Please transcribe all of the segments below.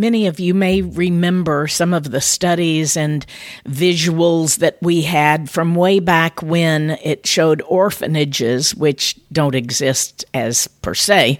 Many of you may remember some of the studies and visuals that we had from way back when it showed orphanages, which don't exist as per se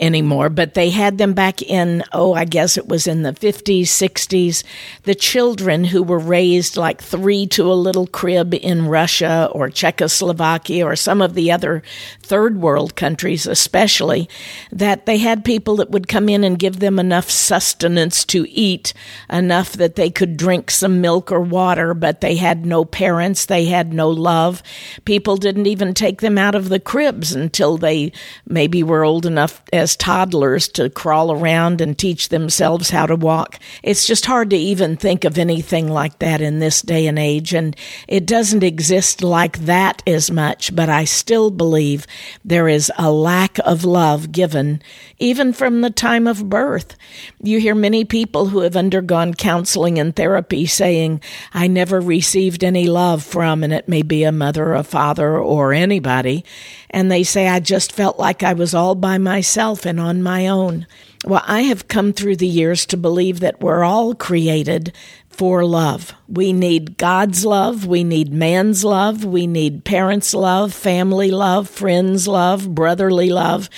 anymore, but they had them back in, oh, I guess it was in the 50s, 60s. The children who were raised like three to a little crib in Russia or Czechoslovakia or some of the other third world countries, especially, that they had people that would come in and give them enough sustenance to eat enough that they could drink some milk or water, but they had no parents, they had no love. People didn't even take them out of the cribs until they maybe were old enough as toddlers to crawl around and teach themselves how to walk. It's just hard to even think of anything like that in this day and age, and it doesn't exist like that as much, but I still believe there is a lack of love given even from the time of birth. You hear many people who have undergone counseling and therapy saying, I never received any love from, and it may be a mother, a father, or anybody. And they say, I just felt like I was all by myself and on my own. Well, I have come through the years to believe that we're all created for love. We need God's love. We need man's love. We need parents' love, family love, friends' love, brotherly love.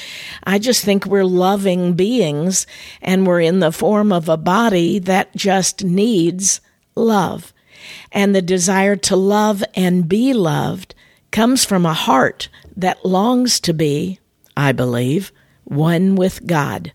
I just think we're loving beings and we're in the form of a body that just needs love. And the desire to love and be loved comes from a heart that longs to be, I believe, one with God.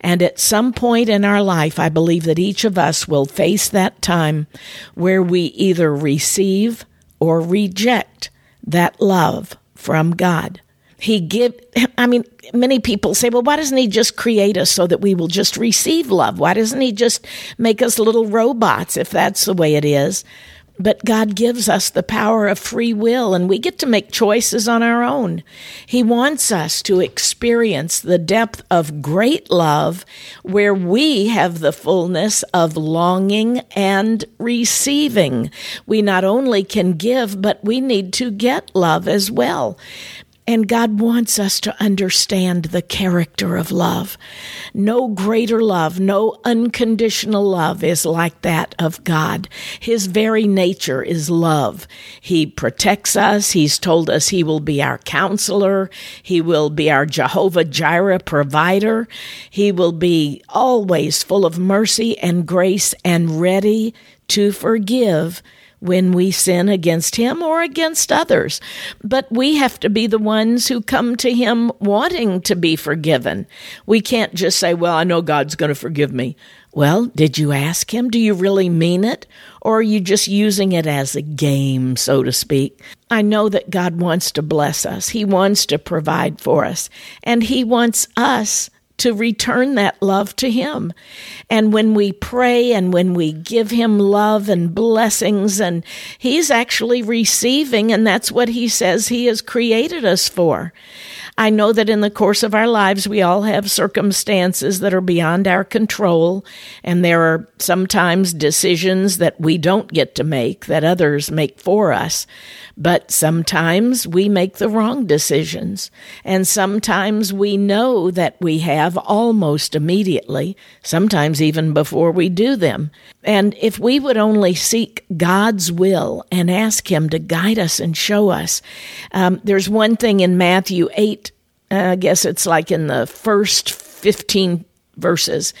And at some point in our life, I believe that each of us will face that time where we either receive or reject that love from God. He give I mean many people say well why doesn't he just create us so that we will just receive love why doesn't he just make us little robots if that's the way it is but God gives us the power of free will, and we get to make choices on our own. He wants us to experience the depth of great love where we have the fullness of longing and receiving. We not only can give, but we need to get love as well. And God wants us to understand the character of love. No greater love, no unconditional love is like that of God. His very nature is love. He protects us. He's told us He will be our counselor. He will be our Jehovah Jireh provider. He will be always full of mercy and grace and ready to forgive when we sin against Him or against others. But we have to be the ones who come to Him wanting to be forgiven. We can't just say, Well, I know God's going to forgive me. Well, did you ask Him? Do you really mean it? Or are you just using it as a game, so to speak? I know that God wants to bless us. He wants to provide for us. And He wants us to return that love to Him. And when we pray and when we give Him love and blessings, and He's actually receiving, and that's what He says He has created us for. I know that in the course of our lives, we all have circumstances that are beyond our control, and there are sometimes decisions that we don't get to make that others make for us. But sometimes we make the wrong decisions, and sometimes we know that we have almost immediately, sometimes even before we do them. And if we would only seek God's will and ask Him to guide us and show us, um, there's one thing in Matthew 8 I guess it's like in the first 15 verses,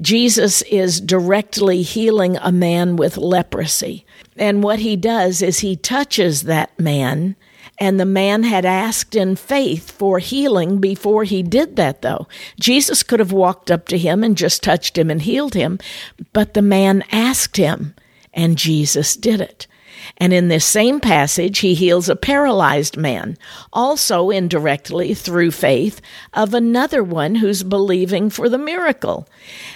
Jesus is directly healing a man with leprosy. And what he does is he touches that man. And the man had asked in faith for healing before he did that, though. Jesus could have walked up to him and just touched him and healed him, but the man asked him, and Jesus did it. And in this same passage, he heals a paralyzed man, also indirectly through faith of another one who's believing for the miracle.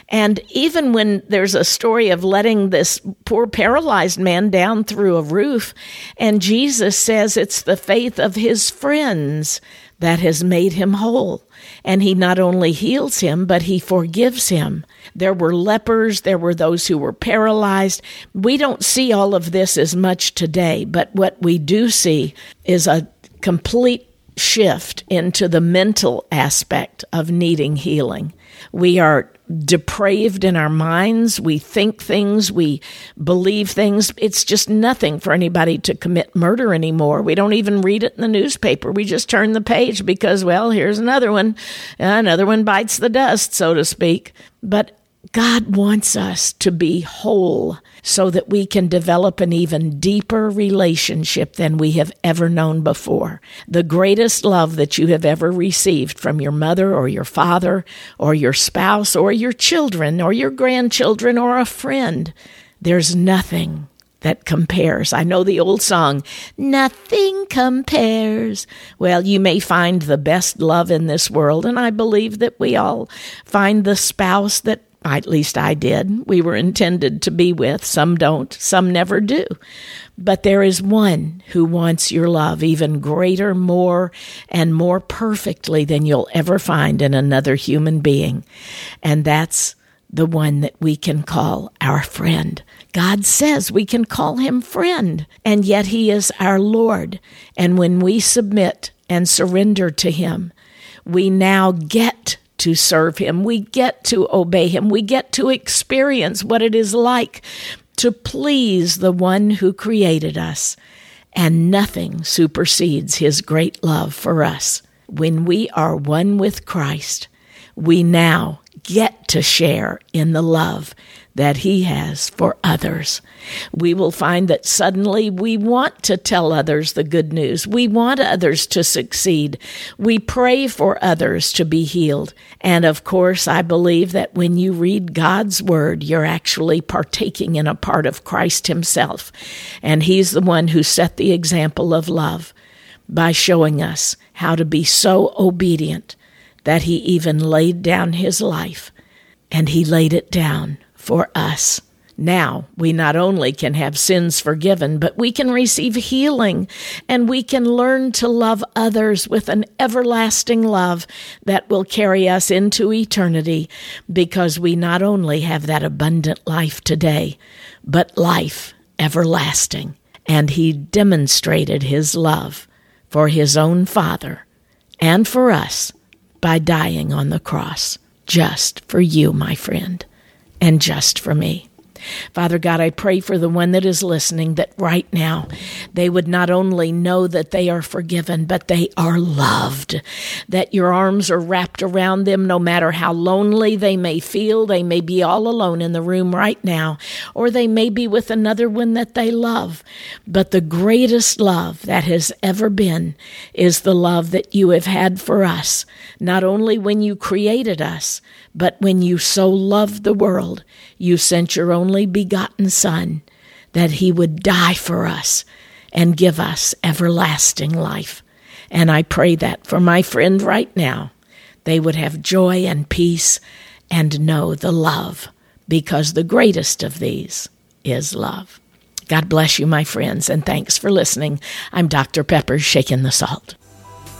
And even when there's a story of letting this poor paralyzed man down through a roof, and Jesus says it's the faith of his friends that has made him whole. And he not only heals him, but he forgives him. There were lepers, there were those who were paralyzed. We don't see all of this as much today, but what we do see is a complete shift into the mental aspect of needing healing. We are depraved in our minds. We think things, we believe things. It's just nothing for anybody to commit murder anymore. We don't even read it in the newspaper. We just turn the page because, well, here's another one. Another one bites the dust, so to speak. But God wants us to be whole so that we can develop an even deeper relationship than we have ever known before. The greatest love that you have ever received from your mother or your father or your spouse or your children or your grandchildren or a friend. There's nothing that compares. I know the old song, Nothing Compares. Well, you may find the best love in this world, and I believe that we all find the spouse that at least I did, we were intended to be with. Some don't, some never do. But there is one who wants your love even greater, more, and more perfectly than you'll ever find in another human being. And that's the one that we can call our friend. God says we can call him friend, and yet he is our Lord. And when we submit and surrender to him, we now get to serve Him. We get to obey Him. We get to experience what it is like to please the one who created us. And nothing supersedes His great love for us. When we are one with Christ, we now get to share in the love that He has for others. We will find that suddenly we want to tell others the good news. We want others to succeed. We pray for others to be healed. And of course, I believe that when you read God's Word, you're actually partaking in a part of Christ Himself. And He's the one who set the example of love by showing us how to be so obedient that He even laid down His life. And He laid it down for us. Now, we not only can have sins forgiven, but we can receive healing and we can learn to love others with an everlasting love that will carry us into eternity because we not only have that abundant life today, but life everlasting. And he demonstrated his love for his own Father and for us by dying on the cross just for you, my friend and just for me. Father God, I pray for the one that is listening that right now they would not only know that they are forgiven, but they are loved, that your arms are wrapped around them no matter how lonely they may feel. They may be all alone in the room right now, or they may be with another one that they love. But the greatest love that has ever been is the love that you have had for us, not only when you created us, but when you so loved the world, you sent your only begotten Son that he would die for us and give us everlasting life. And I pray that for my friend right now, they would have joy and peace and know the love, because the greatest of these is love. God bless you, my friends, and thanks for listening. I'm Dr. Pepper, shaking the salt.